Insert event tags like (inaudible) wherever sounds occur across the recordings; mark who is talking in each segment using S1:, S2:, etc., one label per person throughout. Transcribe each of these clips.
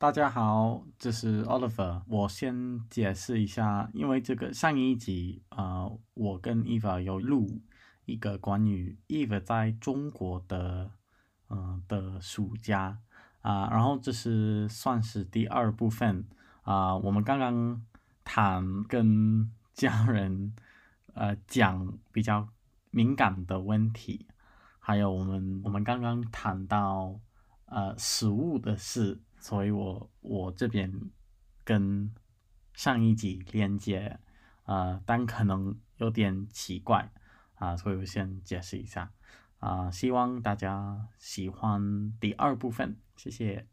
S1: 大家好，这是 Oliver。我先解释一下，因为这个上一集啊、我跟 Eva 有录一个关于 Eva 在中国的嗯、的暑假啊、然后这是算是第二部分啊、我们刚刚谈跟家人呃讲比较敏感的问题，还有我们我们刚刚谈到呃食物的事，所以我我这边跟上一集连接，呃，但可能有点奇怪啊、所以我先解释一下啊、希望大家喜欢第二部分，谢谢。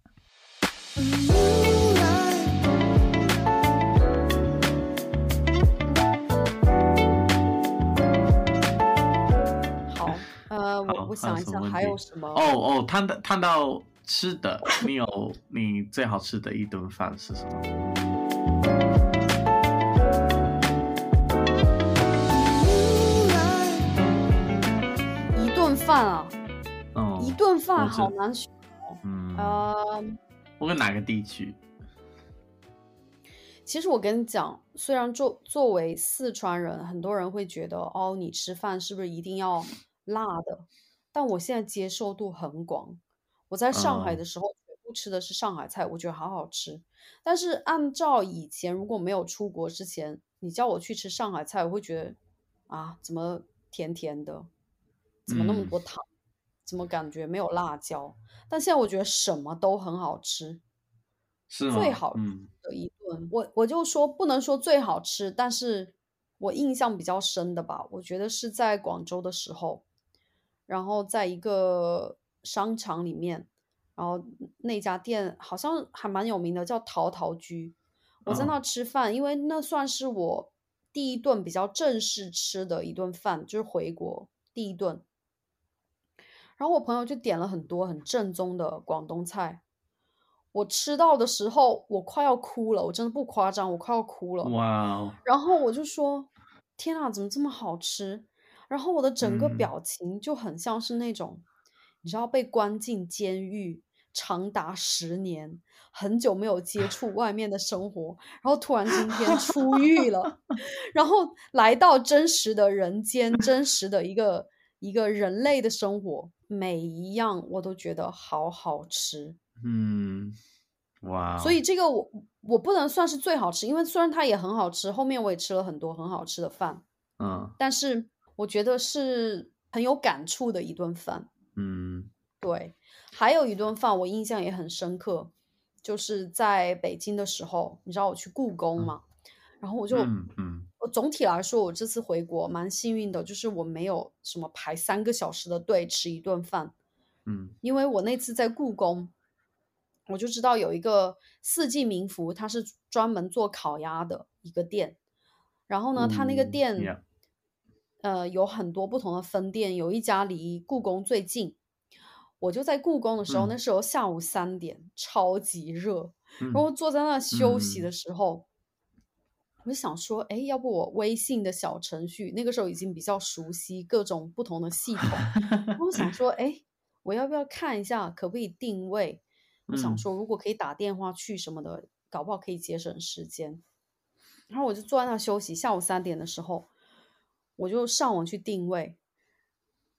S2: 好，呃，我我想一下
S1: 还有什么？哦哦，谈到谈到吃的，你有你最好吃的一顿饭是什么？
S2: 一顿饭啊，
S1: 哦，
S2: 一顿饭好难选。
S1: 嗯，
S2: 呃，
S1: 我跟哪个地区？
S2: 其实我跟你讲，虽然作作为四川人，很多人会觉得哦，你吃饭是不是一定要辣的？但我现在接受度很广。我在上海
S1: 嗯
S2: 的时候，全部吃的是上海菜，我觉得好好吃。但是按照以前如果没有出国之前，你叫我去吃上海菜，我会觉得啊，怎么甜甜的，怎么那么
S1: 嗯
S2: 多糖，怎么感觉没有辣椒？但现在我觉得什么都很好吃。
S1: 是吗？
S2: 最好的一顿，我我就说不能说最好吃，但是我印象比较深的吧，我觉得是在广州的时候，然后在一个商场里面，然后那家店好像还蛮有名的，叫陶陶居。我在
S1: 嗯
S2: 那吃饭，因为那算是我第一顿比较正式吃的一顿饭，就是回国第一顿。然后我朋友就点了很多很正宗的广东菜，我吃到的时候我快要哭了，我真的不夸张，我快要哭了。
S1: 哇哦，
S2: 然后我就说：“天啊，怎么这么好吃？”然后我的整个
S1: 嗯
S2: 表情就很像是那种，你知道被关进监狱长达十年，很久没有接触外面的生活，然后突然今天出狱了，(laughs) 然后来到真实的人间，真实的一个一个人类的生活，每一样我都觉得好好吃。
S1: 嗯，哇哦，
S2: 所以这个我我不能算是最好吃，因为虽然它也很好吃，后面我也吃了很多很好吃的饭，
S1: 嗯
S2: 但是我觉得是很有感触的一顿饭。
S1: 嗯。
S2: 对，还有一顿饭我印象也很深刻，就是在北京的时候，你知道我去故宫
S1: 嗯。
S2: 嘛，然后我就
S1: 嗯嗯
S2: 我总体来说，我这次回国蛮幸运的，就是我没有什么排三个小时的队吃一顿饭，
S1: 嗯。
S2: 因为我那次在故宫，我就知道有一个四季民福，它是专门做烤鸭的一个店。然后呢，它那个
S1: 嗯
S2: 店
S1: ，，yeah
S2: 呃，有很多不同的分店，有一家离故宫最近。我就在故宫的时候，
S1: 嗯
S2: 那时候下午三点，超级热，
S1: 嗯
S2: 然后坐在那休息
S1: 嗯
S2: 的时候，我就想说，哎，要不我微信的小程序，那个时候已经比较熟悉各种不同的系统，然后我想说，哎，我要不要看一下可不可以定位？我想
S1: 嗯
S2: 说，如果可以打电话去什么的，搞不好可以节省时间。然后我就坐在那休息，下午三点的时候，我就上网去定位，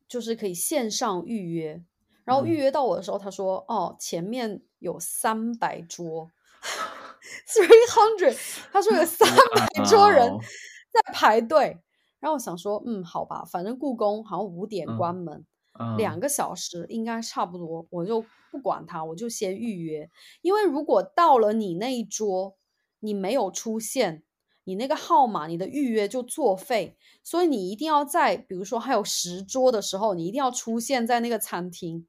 S2: 就是可以线上预约。然后预
S1: 嗯
S2: 约到我的时候，他说：“哦，前面有三百桌，(laughs) three hundred。”他说有三 (laughs) 百桌人 (laughs) 在排队。然后我想说，嗯，好吧，反正故宫好像五点
S1: 嗯
S2: 关门，
S1: 嗯
S2: 两个小时应该差不多，我就不管他，我就先预约。因为如果到了你那一桌，你没有出现，你那个号码，你的预约就作废。所以你一定要在，比如说还有十桌的时候，你一定要出现在那个餐厅。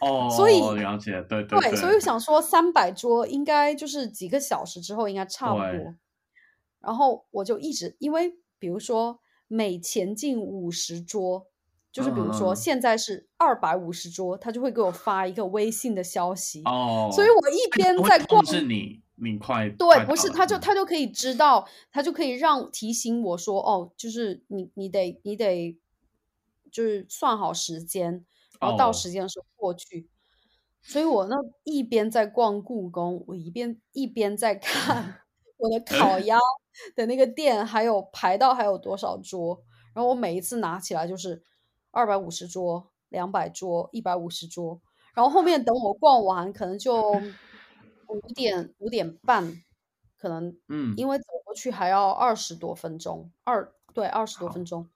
S1: 哦，
S2: 所以
S1: 了解，对对
S2: 对，所以我想说，三百桌应该就是几个小时之后应该差不
S1: 对
S2: 多。然后我就一直，因为比如说每前进五十桌，就是比如说现在是二百五十桌，他就会给我发一个微信的消息。
S1: 哦，
S2: 所以我一边在逛，
S1: 是你，你快
S2: 对，不是，他就
S1: 嗯
S2: 他就可以知道，他就可以让提醒我说，哦，就是你你得你得就是算好时间，然后到
S1: 哦
S2: 时间的时候过去。所以我那一边在逛故宫，我一边一边在看 (laughs) 我的烤鸭的那个店，还有排到还有多少桌。然后我每一次拿起来就是二百五十桌、两百桌、一百五十桌。然后后面等我逛完，可能就五点五点半，可能
S1: 嗯，
S2: 因为走过去还要二十多分钟，二对二十多分钟。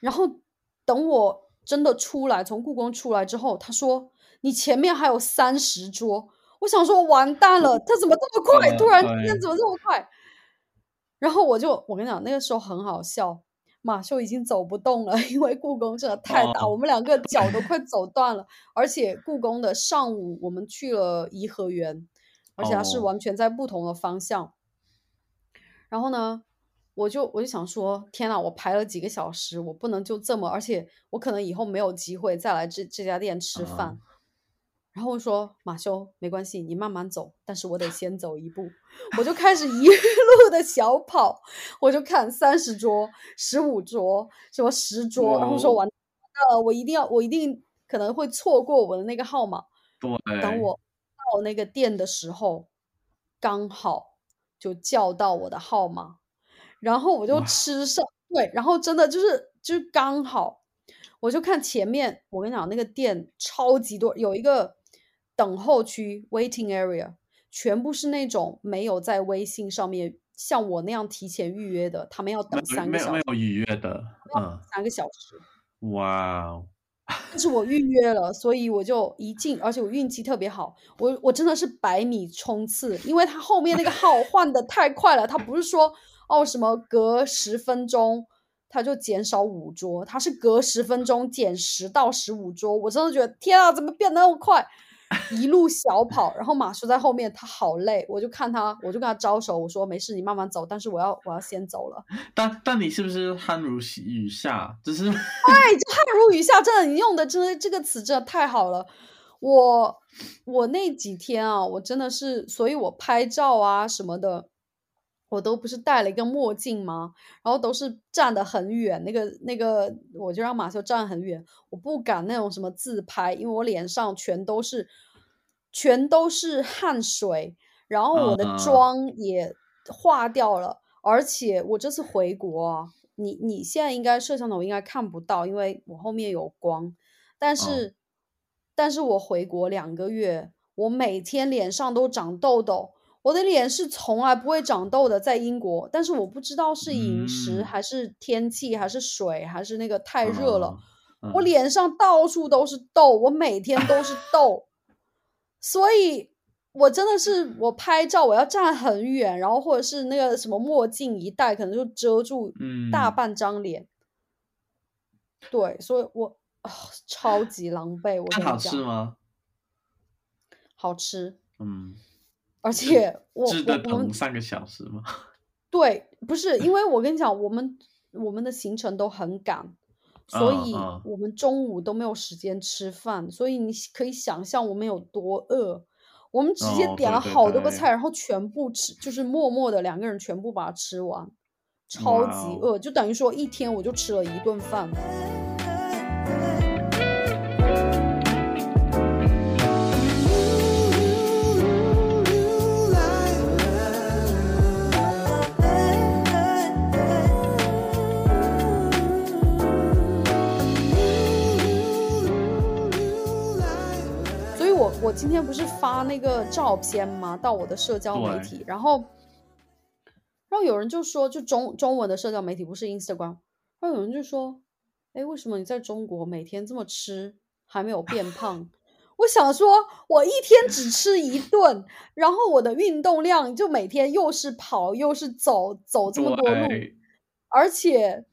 S2: 然后等我真的出来，从故宫出来之后，他说你前面还有三十桌。我想说完蛋了，他怎么这么快？突然之间怎么这么快？然后我就我跟你讲，那个时候很好笑，马秀已经走不动了，因为故宫真的太大，
S1: 哦
S2: 我们两个脚都快走断了。而且故宫的上午我们去了颐和园，而且它是
S1: 哦
S2: 完全在不同的方向。然后呢，我就我就想说，天呐，我排了几个小时，我不能就这么，而且我可能以后没有机会再来这这家店吃饭。
S1: 嗯
S2: 然后我说马修，没关系，你慢慢走，但是我得 (laughs) 先走一步。我就开始一路的小跑，我就看三十桌、十五桌、什么十桌，然后说
S1: 哦
S2: 完蛋了，我一定要，我一定可能会错过我的那个号码。
S1: 对，
S2: 等我到那个店的时候，刚好就叫到我的号码，然后我就吃上，对，然后真的就是就是刚好，我就看前面，我跟你讲那个店超级多，有一个等候区 （waiting area），全部是那种没有在微信上面像我那样提前预约的，他们要等三个小时，
S1: 有预约的，嗯，
S2: 三个小时。
S1: 哇哦，(laughs)
S2: 但是我预约了，所以我就一进，而且我运气特别好，我我真的是百米冲刺，因为他后面那个号换的太快了，他不是说哦什么隔十分钟他就减少五桌，他是隔十分钟减十到十五桌，我真的觉得天啊，怎么变得那么快？一路小跑，然后马叔在后面，他好累，我就看他，我就跟他招手，我说没事，你慢慢走，但是我要我要先走了。
S1: 但但你是不是汗如雨下？就是
S2: 哎，这汗如雨下，真的，你用的真的这个词真的太好了。我我那几天啊，我真的是，所以我拍照啊什么的，我都不是戴了一个墨镜吗？然后都是站得很远，那个那个，我就让马修站很远，我不敢那种什么自拍，因为我脸上全都是全都是汗水，然后我的
S1: 嗯
S2: 妆也化掉了，而且我这次回国啊，你你现在应该摄像头应该看不到，因为我后面有光，但是、但是我回国两个月，我每天脸上都长痘痘。我的脸是从来不会长痘的，在英国，但是我不知道是饮食
S1: 嗯。
S2: 还是天气还是水还是那个太热了，
S1: 嗯
S2: 我。脸上到处都是痘，我每天都是痘，所以我真的是我拍照我要站很远，然后或者是那个什么墨镜一戴，可能就遮住大
S1: 嗯。
S2: 半张脸。对，所以我啊、超级狼狈，我跟你讲，
S1: 吃吗？
S2: 好吃，
S1: 嗯，
S2: 而且我
S1: 值得
S2: 我我们
S1: 等三个小时吗？(laughs)
S2: 对，不是因为我跟你讲，我们我们的行程都很赶，所以我们中午都没有时间吃饭，所以你可以想象我们有多饿。我们直接
S1: 哦
S2: 点了好多个菜，然后全部吃，就是默默的两个人全部把它吃完，超级饿，就等于说一天我就吃了一顿饭。我我今天不是发那个照片吗？到我的社交媒体，然后，然后有人就说，就中中文的社交媒体不是 Instagram，然后有人就说，哎，为什么你在中国每天这么吃还没有变胖？(laughs) 我想说，我一天只吃一顿，然后我的运动量就每天又是跑又是走，走这么多路，而且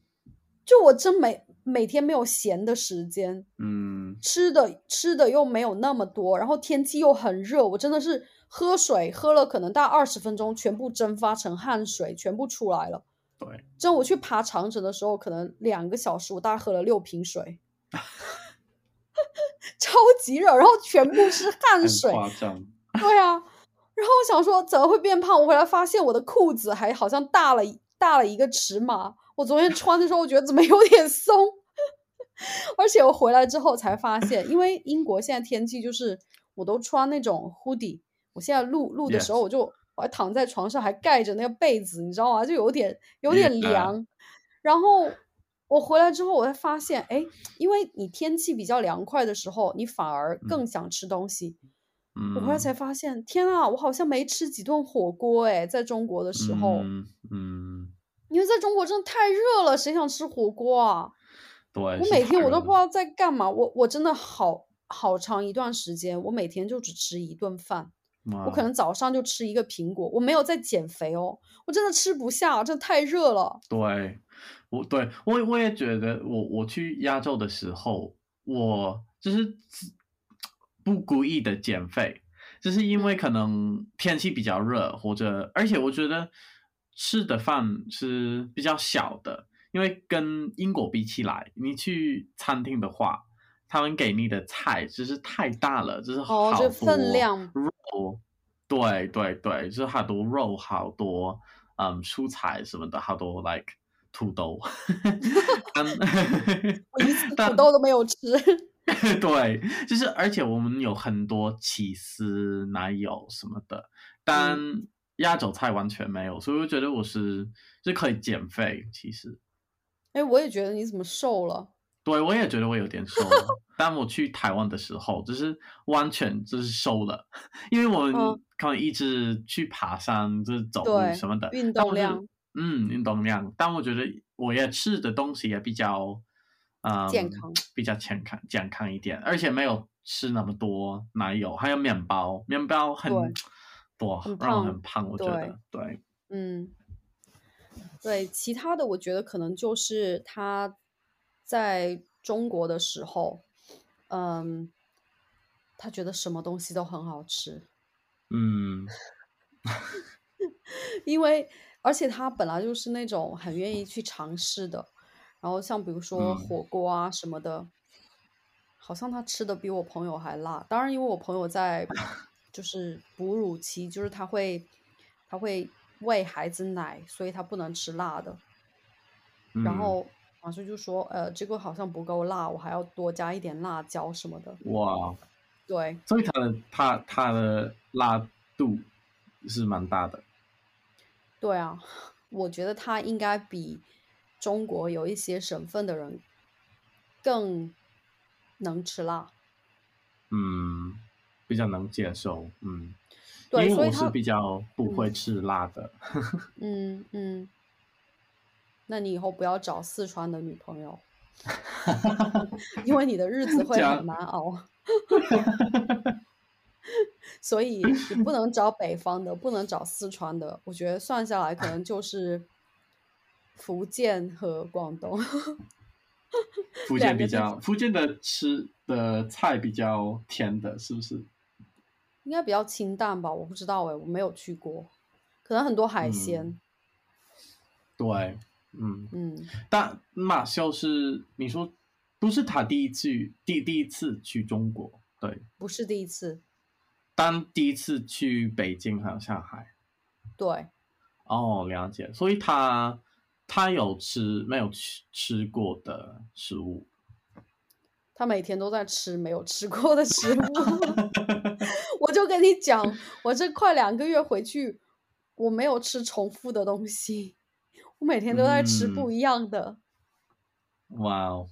S2: 就我真没每天没有闲的时间，
S1: 嗯，
S2: 吃的吃的又没有那么多，然后天气又很热，我真的是喝水喝了可能大概二十分钟，全部蒸发成汗水，全部出来了。
S1: 对，
S2: 真我去爬长城的时候，可能两个小时，我大概喝了六瓶水，(laughs) 超级热，然后全部是汗水。
S1: 夸张。
S2: 对啊，然后我想说怎么会变胖？我回来发现我的裤子还好像大了一大了一个尺码。我昨天穿的时候，我觉得怎么有点松，而且我回来之后才发现，因为英国现在天气就是我都穿那种 hoodie。我现在录录的时候，我就我还躺在床上，还盖着那个被子，你知道吗？就有点有点
S1: Yeah
S2: 凉。然后我回来之后，我才发现，哎，因为你天气比较凉快的时候，你反而更想吃东西。我回来
S1: 嗯
S2: 才发现，天啊，我好像没吃几顿火锅哎，在中国的时候，
S1: 嗯嗯，
S2: 因为在中国真的太热了，谁想吃火锅啊？
S1: 对，
S2: 我每天我都不知道在干嘛，我我真的好好长一段时间，我每天就只吃一顿饭，我可能早上就吃一个苹果，我没有在减肥哦，我真的吃不下，真的太热了。
S1: 对，我对我我也觉得我，我去亚洲的时候，我就是不故意的减肥，就是因为可能天气比较热，或者而且我觉得吃的饭是比较小的，因为跟英国比起来，你去餐厅的话，他们给你的菜就是太大了，就是好
S2: 哦，
S1: 多
S2: 这分量，
S1: 肉，对对对，就是好多肉，好多嗯蔬菜什么的，好多 like 土豆，(laughs) 但 (laughs)
S2: 我一次土豆都没有吃。(laughs)
S1: 对，就是而且我们有很多起司、奶油什么的，但亚洲菜完全没有，所以我觉得我是是可以减肥。其实，
S2: 哎，我也觉得你怎么瘦了？
S1: 对我也觉得我有点瘦了，但我去台湾的时候，就是完全就是瘦了，因为我可能一直去爬山，就是走路什么的，
S2: 运动量，
S1: 嗯，运动量，但我觉得我也吃的东西也比较，嗯，
S2: 健康，
S1: 比较健康健康一点，而且没有吃那么多奶油，还有面包，面包很
S2: 很胖
S1: 很胖，我觉得对，
S2: 嗯，对，其他的我觉得可能就是他在中国的时候，嗯，他觉得什么东西都很好吃，
S1: 嗯。(laughs)
S2: 因为而且他本来就是那种很愿意去尝试的，然后像比如说
S1: 嗯。
S2: 火锅啊什么的，好像他吃的比我朋友还辣。当然，因为我朋友在就是哺乳期，就是他会他会喂孩子奶，所以他不能吃辣的。然
S1: 嗯
S2: 后马叔就说，呃，这个好像不够辣，我还要多加一点辣椒什么的。
S1: 哇，
S2: 对，
S1: 所以他的他他的辣度是蛮大的，
S2: 对啊，(laughs) 我觉得他应该比中国有一些省份的人更能吃辣。
S1: 嗯，比较能接受，嗯，
S2: 对，
S1: 因为我是比较不会
S2: 嗯
S1: 吃辣的，(laughs)
S2: 嗯嗯，那你以后不要找四川的女朋友，(laughs) 因为你的日子会很难熬。(laughs) 所以你不能找北方的，不能找四川的。我觉得算下来，可能就是福建和广东。
S1: 福建比较福建的吃的菜比较甜的，是不是？
S2: 应该比较清淡吧，我不知道哎，我没有去过，可能很多海
S1: 嗯
S2: 鲜。
S1: 对，嗯，
S2: 嗯
S1: 但马修是你说不是他第一次第第一次去中国，对，
S2: 不是第一次。
S1: 但第一次去北京还有上海。
S2: 对，
S1: 哦，了解，所以他他有吃没有吃吃过的食物？
S2: 他每天都在吃没有吃过的食物。(laughs) 我就跟你讲，我这快两个月回去，我没有吃重复的东西，我每天都在吃不
S1: 嗯
S2: 一样的。
S1: 哇哦，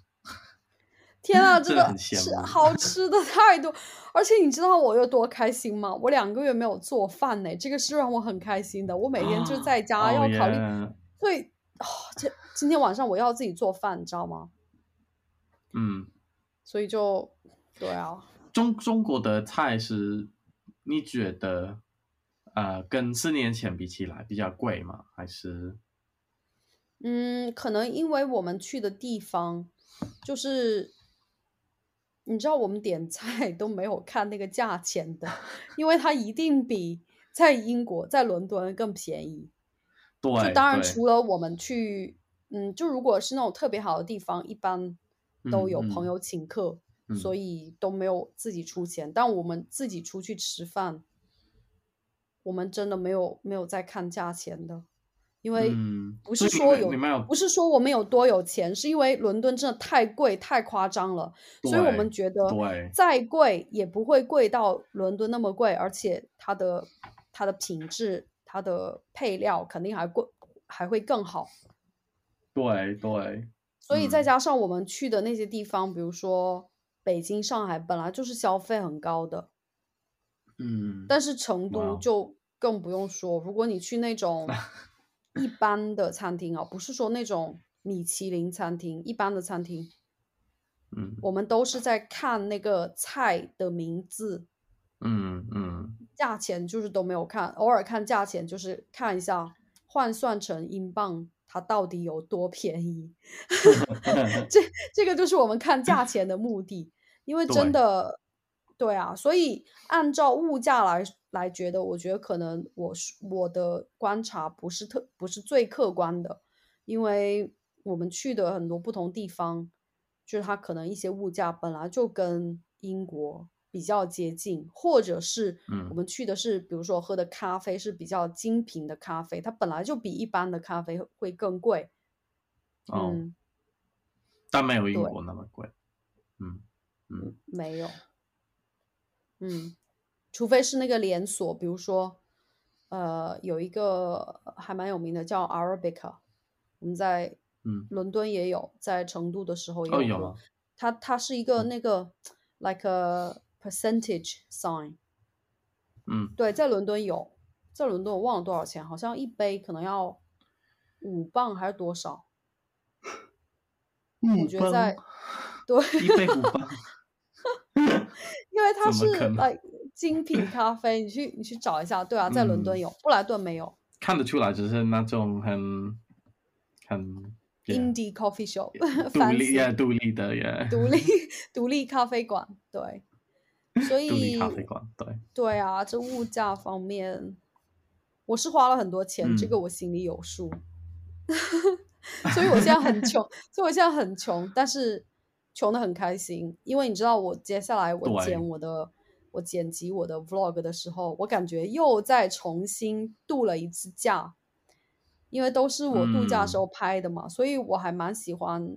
S2: 天啊，
S1: 真的
S2: 吃好吃的太多，而且你知道我有多开心吗？我两个月没有做饭呢，这个是让我很开心的。我每天就在家
S1: 哦
S2: 要考虑，
S1: 耶
S2: 所以哦，这今天晚上我要自己做饭，你知道吗？
S1: 嗯，
S2: 所以就对啊，
S1: 中中国的菜是你觉得呃跟四年前比起来比较贵吗？还是
S2: 嗯，可能因为我们去的地方就是。你知道我们点菜都没有看那个价钱的，因为它一定比在英国、在伦敦更便宜。
S1: 对？
S2: 就当然，除了我们去，嗯，就如果是那种特别好的地方，一般都有朋友请客，所
S1: 嗯
S2: 以都没有自己出钱。但我们自己出去吃饭，我们真的没有没有在看价钱的，因为
S1: 嗯，
S2: 不是说有不是说我们有多有钱，是因为伦敦真的太贵太夸张了，所以我们觉得再贵也不会贵到伦敦那么贵，而且它的它的品质、它的配料肯定还贵还会更好。
S1: 对对，
S2: 所以再
S1: 嗯。
S2: 加上我们去的那些地方，比如说北京、上海，本来就是消费很高的，
S1: 嗯，
S2: 但是成都
S1: 哦。
S2: 就更不用说。如果你去那种 (laughs) 一般的餐厅啊，不是说那种米其林餐厅，一般的餐厅，
S1: 嗯。
S2: 我们都是在看那个菜的名字，
S1: 嗯嗯，
S2: 价钱就是都没有看，偶尔看价钱，就是看一下换算成英镑，它到底有多便宜。(laughs) 这这个就是我们看价钱的目的，因为真
S1: 对
S2: 的，对啊，所以按照物价来来觉得，我觉得可能我是我的观察不是特不是最客观的，因为我们去的很多不同地方，就是它可能一些物价本来就跟英国比较接近，或者是我
S1: 嗯。
S2: 们去的是，比如说喝的咖啡是比较精品的咖啡，它本来就比一般的咖啡会更贵。
S1: 哦，
S2: 嗯，
S1: 但没有英国那么贵，嗯嗯。
S2: 没有，嗯，除非是那个连锁，比如说，呃，有一个还蛮有名的叫 Arabica，我们在
S1: 嗯，
S2: 伦敦也有，在成都的时候也
S1: 有？
S2: 它它是一？个
S1: 嗯。
S2: 那个 like a percentage sign，
S1: 嗯。
S2: 对，在伦敦有，在伦敦我忘了多少钱，好像一杯可能要五磅还是多少？我觉得在对，
S1: 一杯五磅，
S2: 因为它是精品咖啡，你去你去找一下，对啊，在伦敦
S1: 嗯。
S2: 有，布莱顿没有。
S1: 看得出来，只是那种很很
S2: ，indie coffee shop，
S1: 独立 (laughs)
S2: fancy
S1: 呀，独立的呀，
S2: 独立 (laughs) 独立咖啡馆，对，所
S1: 独立
S2: 以
S1: 咖啡馆，对，
S2: 对啊，这物价方面，我是花了很多钱，这个
S1: 嗯。
S2: 我心里有数。(laughs) 所以我现在很穷，(laughs) 所以我现在很穷，但是穷的很开心，因为你知道，我接下来我剪我的我剪辑我的 vlog 的时候，我感觉又再重新度了一次假，因为都是我度假时候拍的嘛，所以我还蛮喜欢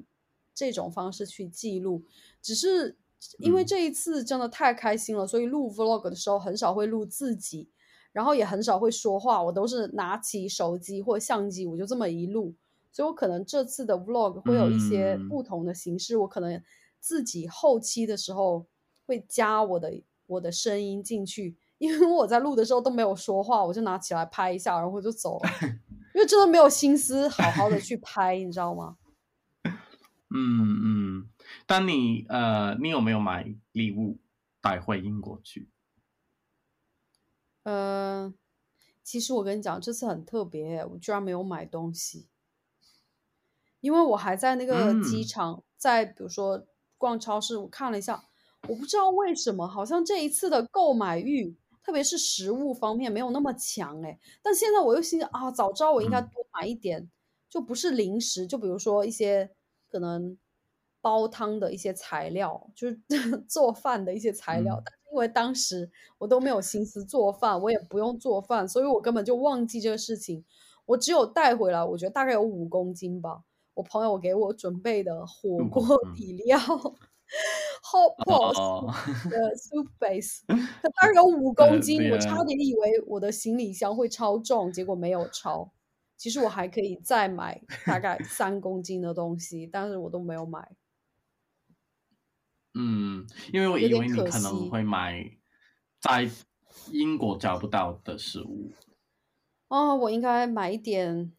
S2: 这种方式去记录。只是因为
S1: 嗯
S2: 这一次真的太开心了，所以录 vlog 的时候很少会录自己，然后也很少会说话，我都是拿起手机或相机，我就这么一录。所以我可能这次的 vlog 会有一些
S1: 嗯
S2: 不同的形式，我可能自己后期的时候会加我的我的声音进去，因为我在录的时候都没有说话，我就拿起来拍一下，然后我就走了，(laughs) 因为真的没有心思好好的去拍，你知道吗？
S1: 嗯 (laughs) 嗯。但你呃，你有没有买礼物带回英国去？
S2: 呃，其实我跟你讲，这次很特别，我居然没有买东西，因为我还在那个机
S1: 嗯
S2: 场，在比如说逛超市，我看了一下，我不知道为什么，好像这一次的购买欲，特别是食物方面没有那么强哎。但现在我又心想啊，早知道我应该
S1: 嗯
S2: 多买一点，就不是零食，就比如说一些可能煲汤的一些材料，就是 (laughs) 做饭的一些材料。
S1: 嗯
S2: 但是因为当时我都没有心思做饭，我也不用做饭，所以我根本就忘记这个事情。我只有带回来，我觉得大概有五公斤吧。我朋友给我准备的火锅
S1: 嗯
S2: 底料、hot pot
S1: 哦，
S2: 的 soup base，它大概有五 (laughs) 公
S1: 呃
S2: 斤，我差点以为我的行李箱会超重，结果没有超。其实我还可以再买大概三公斤的东西，但是我都没有买。
S1: 嗯，因为我以为你可能会买在英国找不到的食物。
S2: 哦，我应该买一点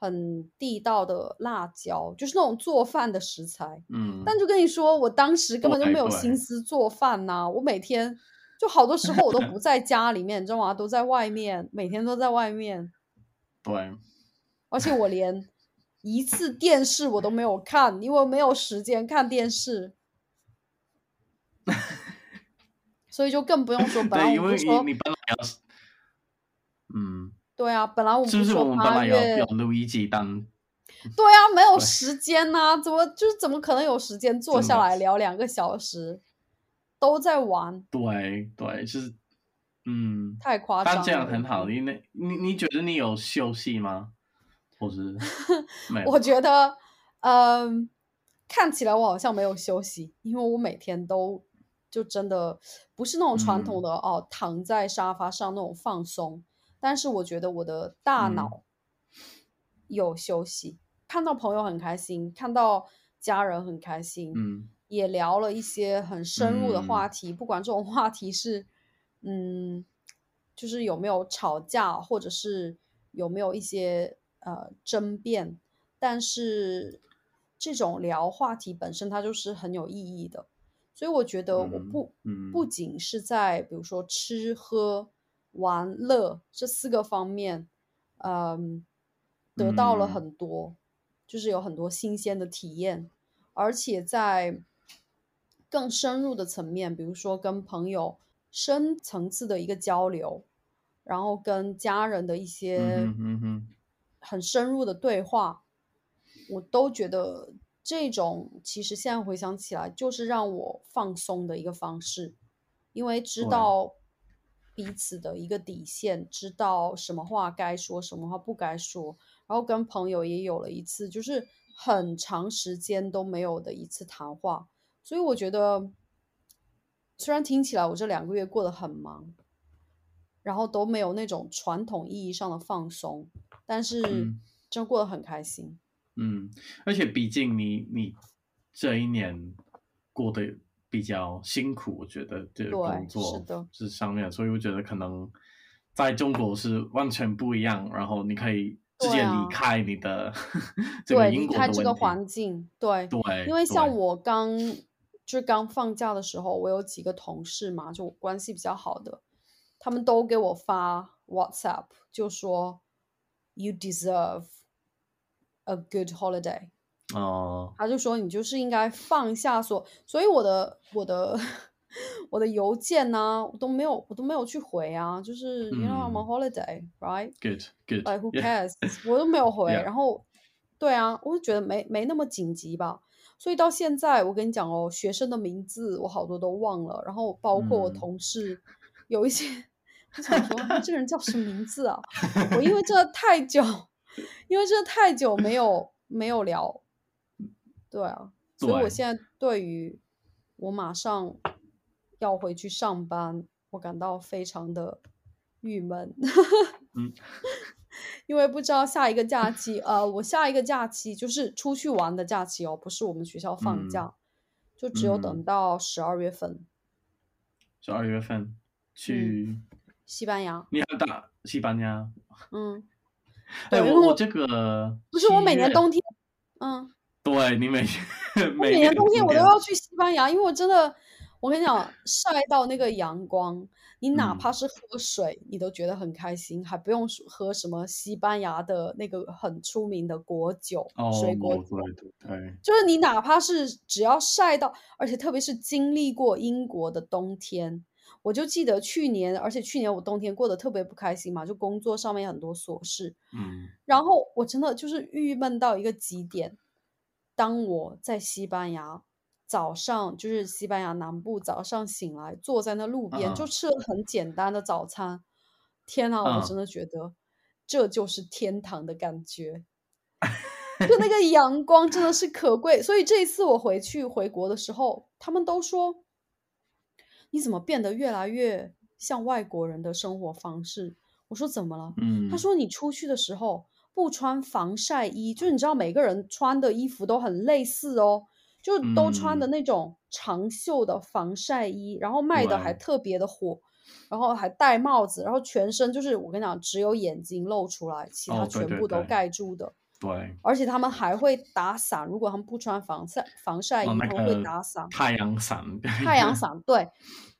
S2: 很地道的辣椒，就是那种做饭的食材。
S1: 嗯，
S2: 但就跟你说，我当时根本就没有心思做饭呐、我每天就好多时候我都不 (laughs) 在家里面，你知道吗？都在外面，每天都在外面，
S1: 对，
S2: 而且我连一次电视我都没有看，因为我没有时间看电视，所以就更不用说。(laughs) 本来，
S1: 因为
S2: 我们不说
S1: 你你本来要是，嗯，
S2: 对啊，本来我们
S1: 是不是我们本来要
S2: 月
S1: 要录一集当
S2: 对啊，没有时间呐、怎么就是怎么可能有时间坐下来聊两个小时？都在玩，
S1: 对对，就是嗯，
S2: 太夸张了。
S1: 但这样很好，因为你你觉得你有休息吗？或是 (laughs)
S2: 我觉得，嗯，看起来我好像没有休息，因为我每天都就真的不是那种传统
S1: 嗯。
S2: 的、哦，躺在沙发上那种放松，但是我觉得我的大
S1: 嗯。
S2: 脑有休息，看到朋友很开心，看到家人很开心，
S1: 嗯。
S2: 也聊了一些很深入的话
S1: 嗯。
S2: 题，不管这种话题是，嗯，就是有没有吵架，或者是有没有一些呃争辩，但是这种聊话题本身它就是很有意义的，所以我觉得我
S1: 嗯
S2: 不
S1: 嗯。
S2: 不仅是在比如说吃喝玩乐这四个方面，嗯，得到了
S1: 嗯。
S2: 很多，就是有很多新鲜的体验，而且在更深入的层面，比如说跟朋友深层次的一个交流，然后跟家人的一些很深入的对话，我都觉得这种其实现在回想起来，就是让我放松的一个方式，因为知道彼此的一个底线，知道什么话该说，什么话不该说，然后跟朋友也有了一次就是很长时间都没有的一次谈话，所以我觉得，虽然听起来我这两个月过得很忙，然后都没有那种传统意义上的放松，但是
S1: 嗯。
S2: 真过得很开心。
S1: 嗯，而且毕竟你你这一年过得比较辛苦，我觉得这个工作
S2: 的。
S1: 这上面，所以我觉得可能在中国是完全不一样，然后你可以直接离开你的 (laughs) 这个
S2: 对，
S1: 英
S2: 离开这个环境，对，
S1: 对，
S2: 因为像我刚就刚放假的时候，我有几个同事嘛，就关系比较好的，他们都给我发 WhatsApp，就说 You deserve a good holiday。
S1: 哦，
S2: 他就说你就是应该放下所，所以我的我的 (laughs) 我的邮件呢、我都没有我都没有去回啊，就是 you know I'm on
S1: 嗯 holiday，right？good
S2: good，like who yeah，cares？我都没有回
S1: ，Yeah
S2: 然后对啊，我就觉得没没那么紧急吧。所以到现在，我跟你讲哦，学生的名字我好多都忘了，然后包括我
S1: 嗯
S2: 同事有一些，(laughs) 我想说这个人叫什么名字啊？我因为真的太久，因为真的太久没有没有聊，对啊，所以我现在对于我马上要回去上班，我感到非常的郁闷。(laughs)
S1: 嗯 (laughs)
S2: 因为不知道下一个假期，呃，我下一个假期就是出去玩的假期哦，不是我们学校放
S1: 嗯
S2: 假，就只有等
S1: 嗯
S2: 到十二月份，
S1: 十二月份去，
S2: 西班牙。
S1: 你要打西班牙？
S2: 嗯，
S1: 哎，
S2: 我
S1: 这个
S2: 不是我每年冬天，嗯，
S1: 对你每
S2: 我
S1: 每
S2: 每年冬天我都要去西班牙，因为我真的，我跟你讲，晒到那个阳光，你哪
S1: 嗯。
S2: 怕是喝水，你都觉得很开心，还不用说喝什么西班牙的那个很出名的果酒，
S1: 哦，
S2: 水果酒。
S1: 对对对，
S2: 就是你哪怕是只要晒到，而且特别是经历过英国的冬天，我就记得去年，而且去年我冬天过得特别不开心嘛，就工作上面很多琐事，
S1: 嗯
S2: 然后我真的就是郁闷到一个极点。当我在西班牙早上，就是西班牙南部早上醒来，坐在那路边，就
S1: 嗯
S2: 吃了很简单的早餐，天啊，我
S1: 嗯
S2: 真的觉得这就是天堂的感觉。就那个阳光真的是可贵，所以这一次我回去回国的时候，他们都说你怎么变得越来越像外国人的生活方式？我说怎么了？
S1: 嗯，
S2: 他说你出去的时候不穿防晒衣，就你知道每个人穿的衣服都很类似哦，就都穿的
S1: 嗯
S2: 那种长袖的防晒衣，然后卖的还特别的火，然后还戴帽子，然后全身就是我跟你讲，只有眼睛露出来，其他全部都盖住的。
S1: 对，
S2: 而且他们还会打伞，如果他们不穿防晒防晒衣，
S1: 哦，那
S2: 他们会打伞。
S1: 太阳伞，
S2: 太阳伞，对。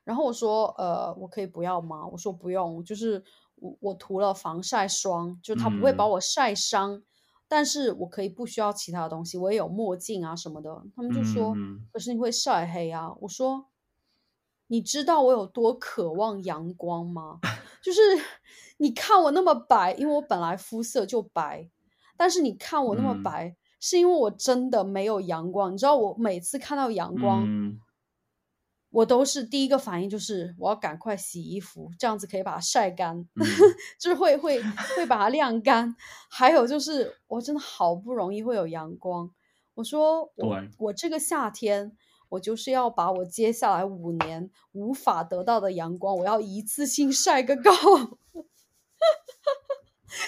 S2: 然后我说，呃，我可以不要吗？我说不用，就是我我涂了防晒霜，就它不会把
S1: 嗯
S2: 我晒伤，但是我可以不需要其他东西，我也有墨镜啊什么的。他们就说，
S1: 嗯
S2: 可是你会晒黑啊。我说，你知道我有多渴望阳光吗？(laughs) 就是 (laughs) 你看我那么白，因为我本来肤色就白，但是你看我那么
S1: 嗯
S2: 白，是因为我真的没有阳光。你知道我每次看到阳光。
S1: 嗯
S2: 我都是第一个反应就是我要赶快洗衣服，这样子可以把它晒干，
S1: 嗯 (laughs)
S2: 就是会会会把它晾干。还有就是我真的好不容易会有阳光，我说我我这个夏天。我就是要把我接下来五年无法得到的阳光，我要一次性晒个够。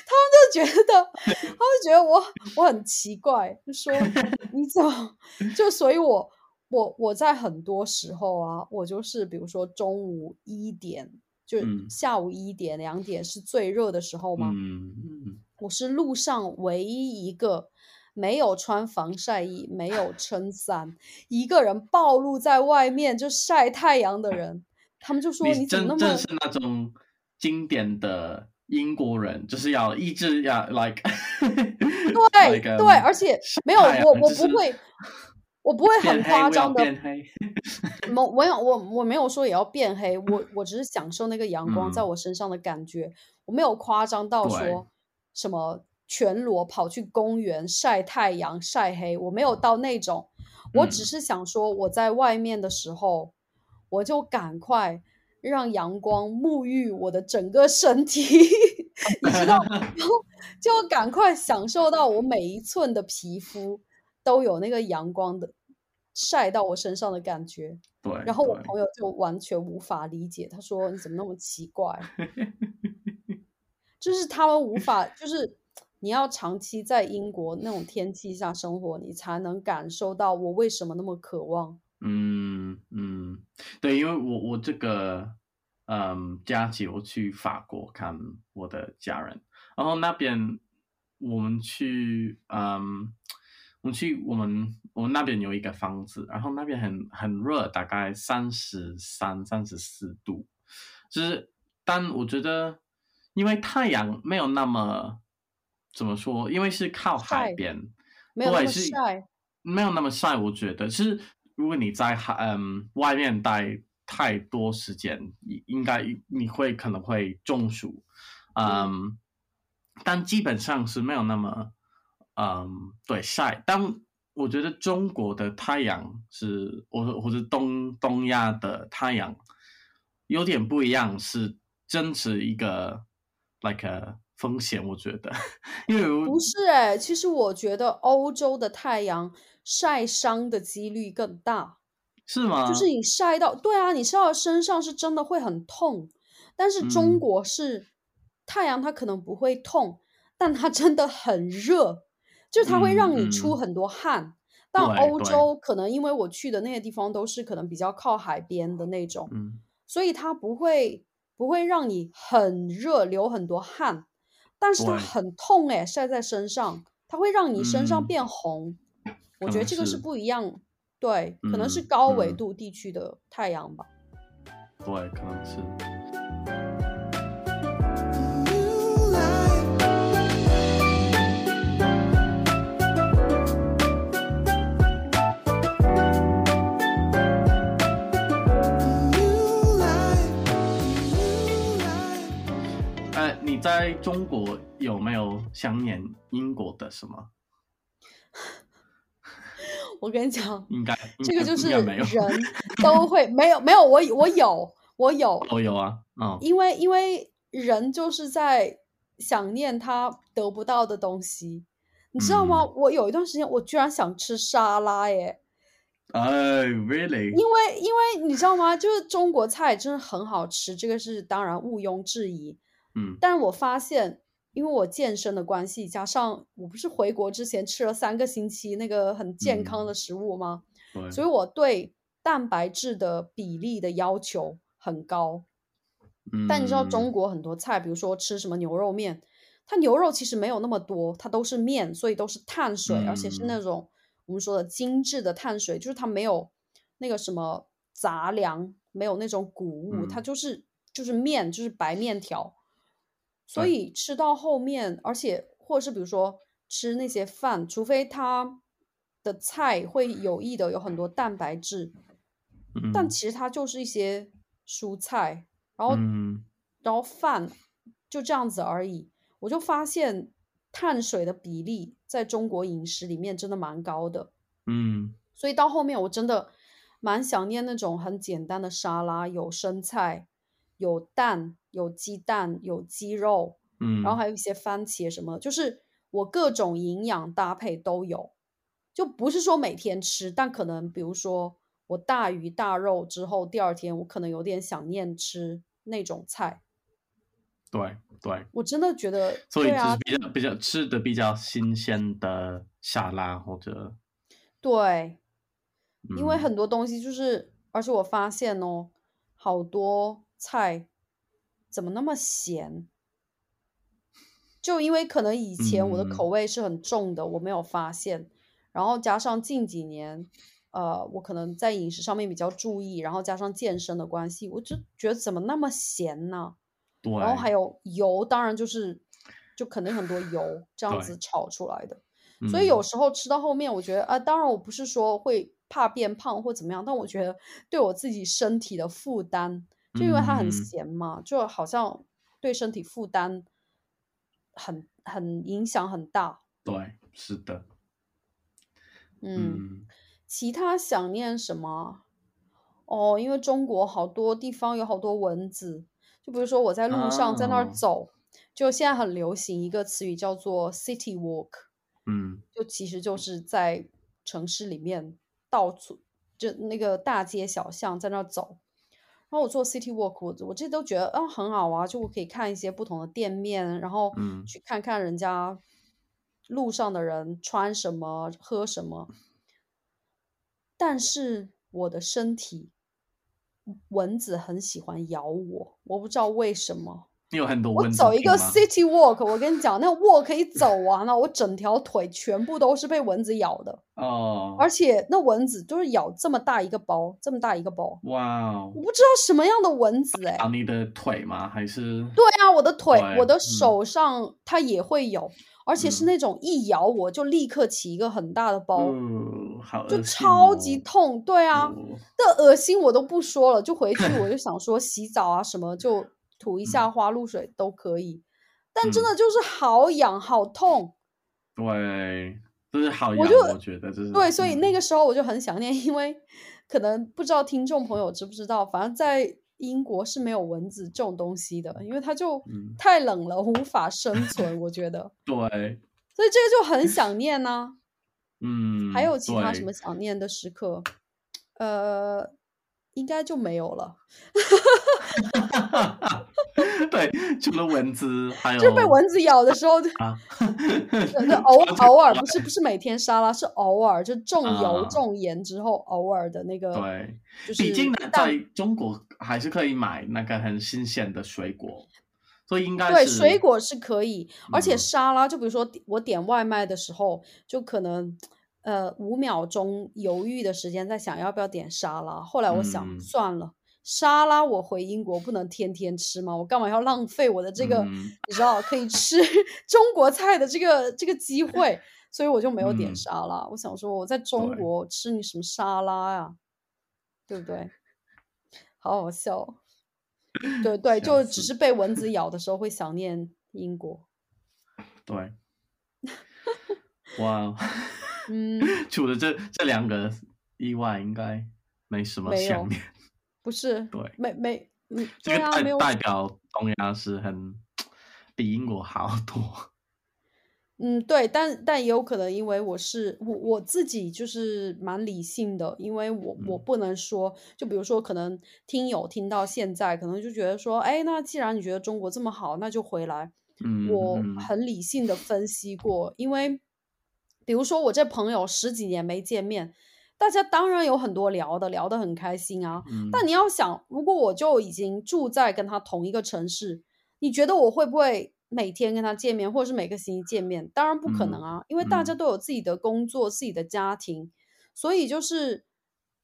S2: 他们就觉得，他们觉得我我很奇怪，就说 (laughs) 你怎么就所以我我我在很多时候啊，我就是比如说中午一点，就
S1: 嗯
S2: 下午一点两点是最热的时候嘛，
S1: 嗯嗯
S2: 我是路上唯一一个没有穿防晒衣、没有撑伞，一个人暴露在外面就晒太阳的人。他们就说
S1: 你
S2: 你怎么那么
S1: 是那种经典的英国人，就是要一直要 like (laughs)
S2: 对
S1: like,
S2: 对
S1: ，um,
S2: 而且没有我我不会，我不会很夸张的我我有我我没有说也要变黑，我我只是享受那个阳光在
S1: 嗯。
S2: 我身上的感觉，我没有夸张到说什么全裸跑去公园晒太阳晒黑，我没有到那种，我只
S1: 嗯。
S2: 是想说我在外面的时候，我就赶快让阳光沐浴我的整个身体，(laughs) 你知道，然后就赶快享受到我每一寸的皮肤都有那个阳光的晒到我身上的感觉。
S1: 对，
S2: 然后我朋友就完全无法理解，他说：“你怎么那么奇怪？(laughs) ”就是他们无法，就是你要长期在英国那种天气下生活，你才能感受到我为什么那么渴望。
S1: 嗯嗯，对，因为我我这个嗯假期我去法国看我的家人，然后那边我们去嗯我们去我们我们那边有一个房子，然后那边很很热，大概三十三三十四度，就是但我觉得因为太阳没有那么怎么说，因为是靠海边。
S2: 没有那么晒，
S1: 没有那么晒，我觉得是如果你在海嗯外面待太多时间，应应该你会可能会中暑，嗯，但基本上是没有那么嗯对晒，但我觉得中国的太阳是，我或者东东亚的太阳有点不一样，是真是一个 like a 风险，我觉得，(laughs) 因为我
S2: 不是哎、其实我觉得欧洲的太阳晒伤的几率更大。
S1: 是吗？
S2: 就是你晒到，对啊，你晒到身上是真的会很痛，但是中
S1: 嗯
S2: 国是、太阳，它可能不会痛，但它真的很热，就是它会让你出很多汗。但欧洲可能因为我去的那些地方都是可能比较靠海边的那种，
S1: 嗯。
S2: 所以它不会不会让你很热流很多汗，但是它很痛诶、晒在身上，它会让你身上
S1: 嗯
S2: 变红。我觉得这个是
S1: 是
S2: 不一样，对，可能是
S1: 嗯
S2: 高纬
S1: 嗯
S2: 度地区的太阳吧。
S1: 对，可能是。呃，你在中国有没有想念英国的什么？
S2: 我跟你讲，(laughs)
S1: 应该
S2: 这个就是人 (laughs) 都会没有没有我我有我有，
S1: 我有啊，嗯，
S2: 因为因为人就是在想念他得不到的东西，你知道吗？
S1: 嗯
S2: 我有一段时间我居然想吃沙拉耶。
S1: 哎，really，
S2: 因为因为你知道吗？就是中国菜真的很好吃，这个是当然毋庸置疑。
S1: 嗯
S2: 但是我发现，因为我健身的关系，加上我不是回国之前吃了三个星期那个很健康的
S1: 嗯
S2: 食物吗？
S1: 对，
S2: 所以我对蛋白质的比例的要求很高。但你知道中
S1: 嗯
S2: 国很多菜，比如说吃什么牛肉面，它牛肉其实没有那么多，它都是面，所以都是碳水，而且是那
S1: 嗯
S2: 种我们说的精致的碳水，就是它没有那个什么杂粮，没有那种谷物，它
S1: 嗯
S2: 就是就是面，就是白面条。所以吃到后面，而且或者是比如说吃那些饭，除非它的菜会有意的有很多蛋白质，但
S1: 嗯。
S2: 其实它就是一些蔬菜，然后、
S1: 嗯。
S2: 然后饭就这样子而已。我就发现碳水的比例在中国饮食里面真的蛮高的，
S1: 嗯。
S2: 所以到后面我真的蛮想念那种很简单的沙拉，有生菜，有蛋，有鸡蛋，有鸡肉，
S1: 嗯，
S2: 然后还有一些番茄什么，就是我各种营养搭配都有，就不是说每天吃，但可能比如说我大鱼大肉之后，第二天我可能有点想念吃那种菜，
S1: 对对，
S2: 我真的觉得，
S1: 所以就是，比较比较吃的比较新鲜的沙拉或者，
S2: 对，因为
S1: 嗯。
S2: 很多东西就是，而且我发现哦，好多菜怎么那么咸？就因为可能以前我的口
S1: 嗯
S2: 味是很重的，我没有发现，然后加上近几年，呃，我可能在饮食上面比较注意，然后加上健身的关系，我就觉得怎么那么咸呢？
S1: 对，
S2: 然后还有油，当然就是就肯定很多油这样子炒出来的。所以有
S1: 嗯
S2: 时候吃到后面，我觉得啊，当然我不是说会怕变胖或怎么样，但我觉得对我自己身体的负担，就因为它很
S1: 嗯
S2: 咸嘛，就好像对身体负担很很影响很大。
S1: 对，是的，
S2: 嗯，
S1: 嗯
S2: 其他想念什么？哦，因为中国好多地方有好多蚊子，就比如说我在路上在那儿
S1: 哦
S2: 走，就现在很流行一个词语叫做 city walk。
S1: 嗯
S2: 就其实就是在城市里面到处就那个大街小巷在那儿走。然后我做 city walk，我我这都觉得啊很好啊，就我可以看一些不同的店面，然后
S1: 嗯
S2: 去看看人家路上的人穿什么、喝什么。但是我的身体，蚊子很喜欢咬我，我不知道为什么。
S1: 你有很多
S2: 我
S1: 蚊子
S2: 走一个 city walk，我跟你讲，那个 walk 一走完了，我整条腿全部都是被蚊子咬的，
S1: 哦，
S2: 而且那蚊子就是咬这么大一个包，这么大一个包，
S1: 哇哦。
S2: 我，不知道什么样的蚊子哎、
S1: 咬你的腿吗？还是？
S2: 对啊，我的腿、我的
S1: 嗯。
S2: 手上它也会有，而且是
S1: 嗯。
S2: 那种一咬我就立刻起一个很大的包，
S1: 嗯，好
S2: 就超级
S1: 哦
S2: 痛。对啊，
S1: 哦。
S2: 的恶心我都不说了，就回去我就想说洗澡啊什么就涂一下花露水都可以，但真
S1: 嗯
S2: 的就是好痒好痛。
S1: 对，就是好
S2: 我，就
S1: 我觉得这是
S2: 对，所以那
S1: 嗯
S2: 个时候我就很想念，因为可能不知道听众朋友知不知道，反正在英国是没有蚊子这种东西的，因为它就
S1: 嗯
S2: 太冷了，无法生存。我觉得，(laughs)
S1: 对，
S2: 所以这个就很想念呐、(laughs)
S1: 嗯，
S2: 还有其他什么想念的时刻？呃，应该就没有了，(laughs)
S1: 对，除了蚊子，还有
S2: 就是被蚊子咬的时候，(laughs)
S1: 啊，
S2: 偶 (laughs) 偶尔不是不是每天沙拉，是偶尔就重油
S1: 啊
S2: 重盐之后偶尔的那个，
S1: 对，
S2: 就是
S1: 毕竟呢，
S2: 但
S1: 在中国还是可以买那个很新鲜的水果，所以应该
S2: 对，水果是可以，而且
S1: 嗯
S2: 沙拉，就比如说我点外卖的时候，就可能呃五秒钟犹豫的时间，在想要不要点沙拉。后来我想，
S1: 嗯
S2: 算了，沙拉我回英国不能天天吃吗？我干嘛要浪费我的这个、
S1: 嗯
S2: 你知道可以吃 (laughs) 中国菜的这个这个机会？所以我就没有点
S1: 嗯
S2: 沙拉。我想说我在中国吃你什么沙拉呀、对不对？好好笑哦。对对，就只是被蚊子咬的时候会想念英国。(laughs)
S1: 对，哇，
S2: 嗯，(laughs)
S1: 除了这这两个意外，应该没什么想念。
S2: 不是，
S1: 对，
S2: 没没，嗯，
S1: 这个
S2: 对啊，没有，
S1: 代代表东亚是很比英国好多。(laughs)
S2: 嗯，对，但但也有可能，因为我是我我自己就是蛮理性的，因为我我
S1: 嗯
S2: 不能说，就比如说，可能听友听到现在，可能就觉得说，哎，那既然你觉得中国这么好，那就回来。
S1: 嗯，
S2: 我
S1: 嗯
S2: 很理性的分析过，因为比如说我这朋友十几年没见面，大家当然有很多聊的，聊得很开心啊。
S1: 嗯，
S2: 但你要想，如果我就已经住在跟他同一个城市，你觉得我会不会每天跟他见面，或者是每个星期见面？当然不可能啊，因为大家
S1: 嗯
S2: 都有自己的工作、自己的家庭，所以就是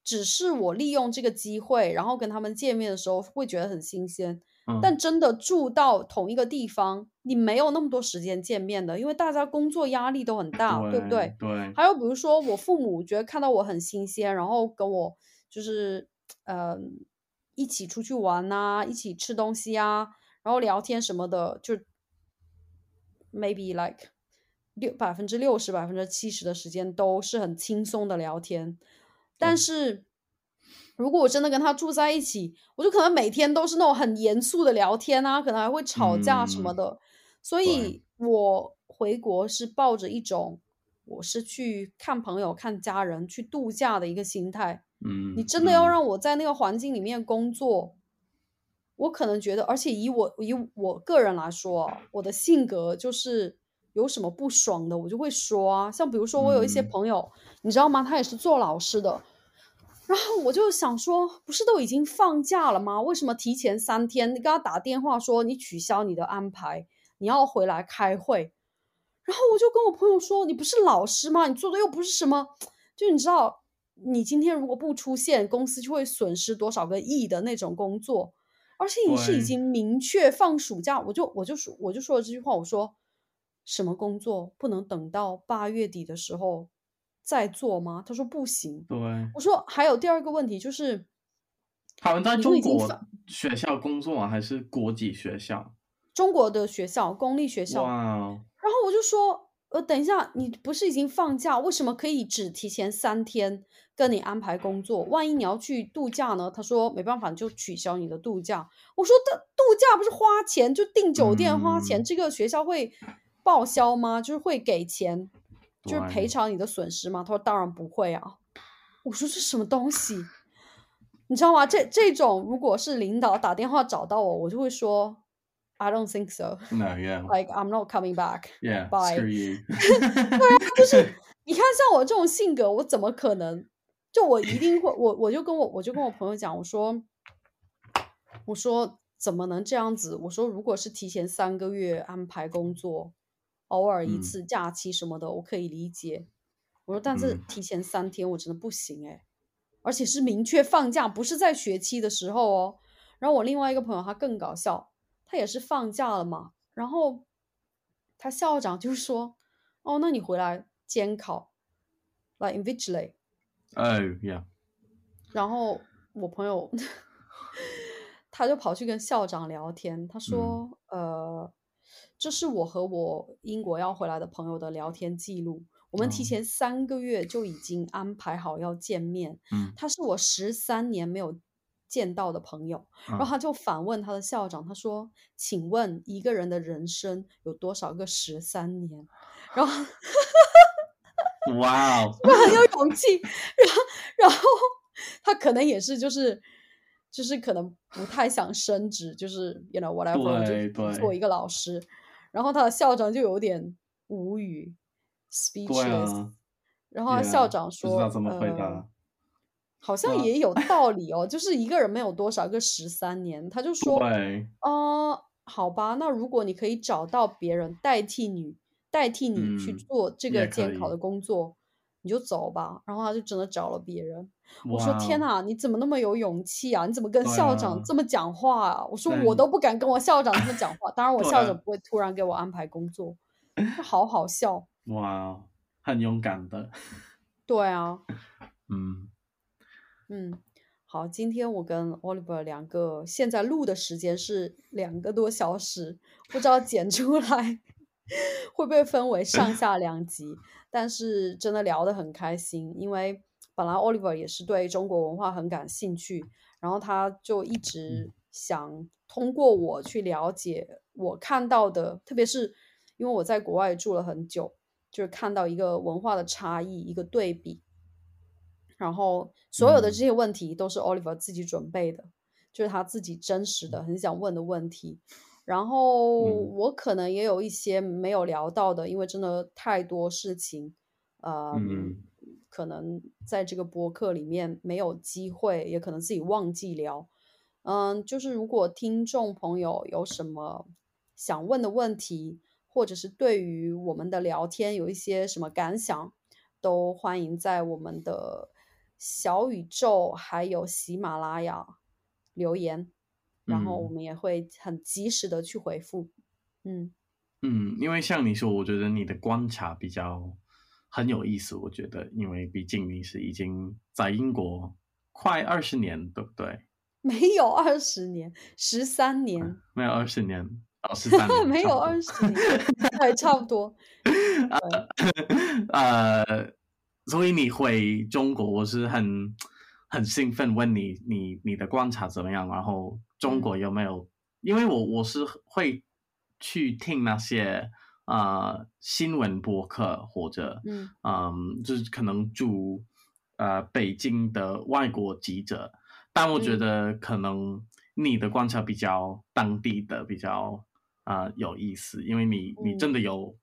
S2: 只是我利用这个机会，然后跟他们见面的时候会觉得很新鲜。
S1: 嗯
S2: 但真的住到同一个地方，你没有那么多时间见面的，因为大家工作压力都很大，对不对？
S1: 对，
S2: 还有比如说，我父母觉得看到我很新鲜，然后跟我就是呃一起出去玩呐、一起吃东西啊，然后聊天什么的，就 maybe like 六百分之六十、百分之七十的时间都是很轻松的聊天。但
S1: 对
S2: 是如果我真的跟他住在一起，我就可能每天都是那种很严肃的聊天啊，可能还会吵架什么
S1: 嗯
S2: 的。所以我回国是抱着一种我是去看朋友、看家人、去度假的一个心态。
S1: 嗯，
S2: 你真的要
S1: 嗯
S2: 让我在那个环境里面工作，我可能觉得，而且以我以我个人来说啊，我的性格就是有什么不爽的，我就会说啊。像比如说，我有一些
S1: 嗯
S2: 朋友，你知道吗？他也是做老师的，然后我就想说，不是都已经放假了吗？为什么提前三天？你跟他打电话说你取消你的安排，你要回来开会。然后我就跟我朋友说，你不是老师吗？你做的又不是什么，就你知道，你今天如果不出现，公司就会损失多少个亿的那种工作，而且你是已经明确放暑假，我就我就说我就说了这句话，我说什么工作不能等到八月底的时候再做吗？他说不行。
S1: 对，
S2: 我说还有第二个问题就是，
S1: 他们在中国学校工作吗？还是国际学校？
S2: 中国的学校公立学校，
S1: 哇哦，
S2: 然后我就说，呃，等一下，你不是已经放假，为什么可以只提前三天跟你安排工作？万一你要去度假呢？他说没办法，你就取消你的度假。我说的度假不是花钱，就订酒店花钱，
S1: 嗯
S2: 这个学校会报销吗？就是会给钱，就是赔偿你的损失吗？他说当然不会啊。我说这什么东西？你知道吗？这这种如果是领导打电话找到我，我就会说，I don't think so.
S1: No, yeah, (laughs)
S2: Like I'm not coming back.
S1: yeah,
S2: bye.
S1: screw you. (laughs) (laughs)
S2: 你看，像我这种性格，我怎么可能？就我一定会，我我就跟我我就跟我朋友讲，我说，我说怎么能这样子？我说，如果是提前三个月安排工作，偶尔一
S1: 嗯
S2: 次假期什么的，我可以理解。我说，但是
S1: 嗯
S2: 提前三天我真的不行哎，而且是明确放假，不是在学期的时候哦。然后我另外一个朋友他更搞笑，他也是放假了嘛，然后他校长就说：“哦，那你回来监考，来 invigilate。
S1: Oh, yeah.
S2: 然后我朋友 (laughs) 他就跑去跟校长聊天，他说：“呃，这是我和我英国要回来的朋友的聊天记录。我们提
S1: 哦
S2: 前三个月就已经安排好要见面。
S1: 嗯
S2: 他是我十三年没有见到的朋友。然后
S1: 嗯
S2: 他就反问他的校长，他说：‘请问一个人的人生有多少个十三年？’然后
S1: 哇哦，(laughs)
S2: 我很有勇气，(laughs) 然后然后他可能也是就是就是可能不太想升职，就是 you know whatever，我就
S1: 对对
S2: 做一个老师。然后他的校长就有点无语，speechless。
S1: 啊，
S2: 然后他校长说，
S1: 不知道怎么回
S2: 呃
S1: 答。
S2: 好像也有道理哦，就是一个人没有多少个十三年，他就说，
S1: 对，
S2: 呃，好吧，那如果你可以找到别人代替你，代替你去
S1: 嗯
S2: 做这个监考的工作，你就走吧。然后他就真的找了别人。我说天哪，你怎么那么有勇气啊？你怎么跟校长
S1: 啊
S2: 这么讲话啊？我说我都不敢跟我校长这么讲话，当然我校长不会突然给我安排工作，好好笑。
S1: 哇哦，很勇敢的。(laughs)
S2: 对啊，
S1: 嗯，
S2: 嗯，好，今天我跟 Oliver 两个现在录的时间是两个多小时，不知道剪出来会不会分为上下两集，但是真的聊得很开心，因为本来 Oliver 也是对中国文化很感兴趣，然后他就一直想通过我去了解我看到的，特别是因为我在国外住了很久，就是看到一个文化的差异，一个对比。然后所有的这
S1: 嗯
S2: 些问题都是 Oliver 自己准备的，就是他自己真实的很想问的问题。然后
S1: 嗯
S2: 我可能也有一些没有聊到的，因为真的太多事情，呃，
S1: 嗯
S2: 可能在这个播客里面没有机会，也可能自己忘记聊。嗯，就是如果听众朋友有什么想问的问题，或者是对于我们的聊天有一些什么感想，都欢迎在我们的小宇宙还有喜马拉雅留言，然后我
S1: 嗯
S2: 们也会很及时的去回复。嗯
S1: 嗯，因为像你说，我觉得你的观察比较很有意思。我觉得，因为毕竟你是已经在英国快二十年，对不对？(laughs)
S2: 没有二十年，十三年，
S1: 没有二十年，哦，十三 (laughs) 年，
S2: 没有二十年，对，差不多。(laughs)
S1: 呃，所以你回中国，我是很很兴奋问你你你的观察怎么样，然后中国有没有？因为我我是会去听那些呃新闻播客或者
S2: 嗯。
S1: 嗯，就是可能驻呃北京的外国记者，但我觉
S2: 嗯。
S1: 得可能你的观察比较当地的比较啊、呃有意思，因为你你
S2: 嗯。
S1: 真的有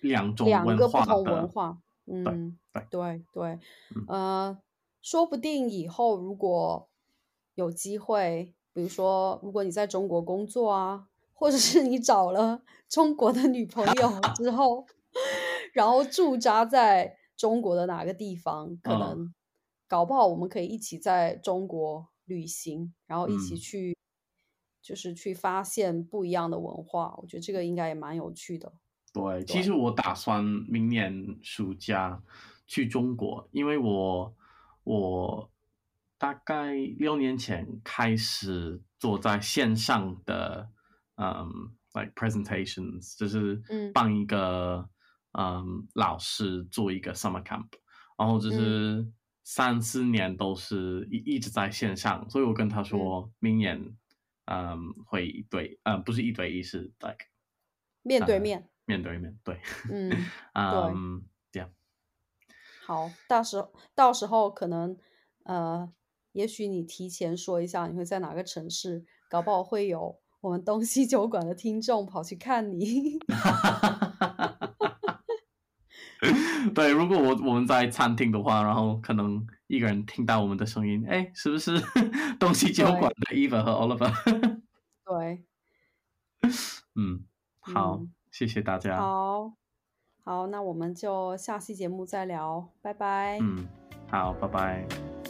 S1: 两种
S2: 两
S1: 文化
S2: 个不同文，化，嗯，
S1: 对。
S2: 对对，
S1: 嗯。
S2: 呃，说不定以后如果有机会，比如说，如果你在中国工作啊，或者是你找了中国的女朋友 (laughs) 之后，然后驻扎在中国的哪个地方，可
S1: 嗯。
S2: 能搞不好我们可以一起在中国旅行，然后一起
S1: 嗯。
S2: 去，就是去发现不一样的文化，我觉得这个应该也蛮有趣的。
S1: 对，其实我打算明年暑假去中国，因为我我大概六年前开始做在线上的，嗯，like presentations，就是
S2: 嗯。
S1: 帮一个嗯老师做一个 summer camp，然后就
S2: 嗯。
S1: 是三四年都是一一直在线上，所以我跟他说明年嗯会一对，嗯不是一对一，是 like 呃
S2: 面对面，
S1: 面对面，对，(laughs)
S2: 嗯，
S1: 嗯，这样，
S2: 好，到时候到时候可能呃，也许你提前说一下你会在哪个城市，搞不好会有我们东西酒馆的听众跑去看你。(laughs)
S1: 对，如果我我们在餐厅的话，然后可能一个人听到我们的声音，哎，是不是 (laughs) 东西酒
S2: 对
S1: 馆的 Eva 和 Oliver？
S2: 对，(laughs)
S1: 嗯，好，
S2: 嗯
S1: 谢谢大家。
S2: 好，好，那我们就下期节目再聊，拜拜。
S1: 嗯，好，拜拜。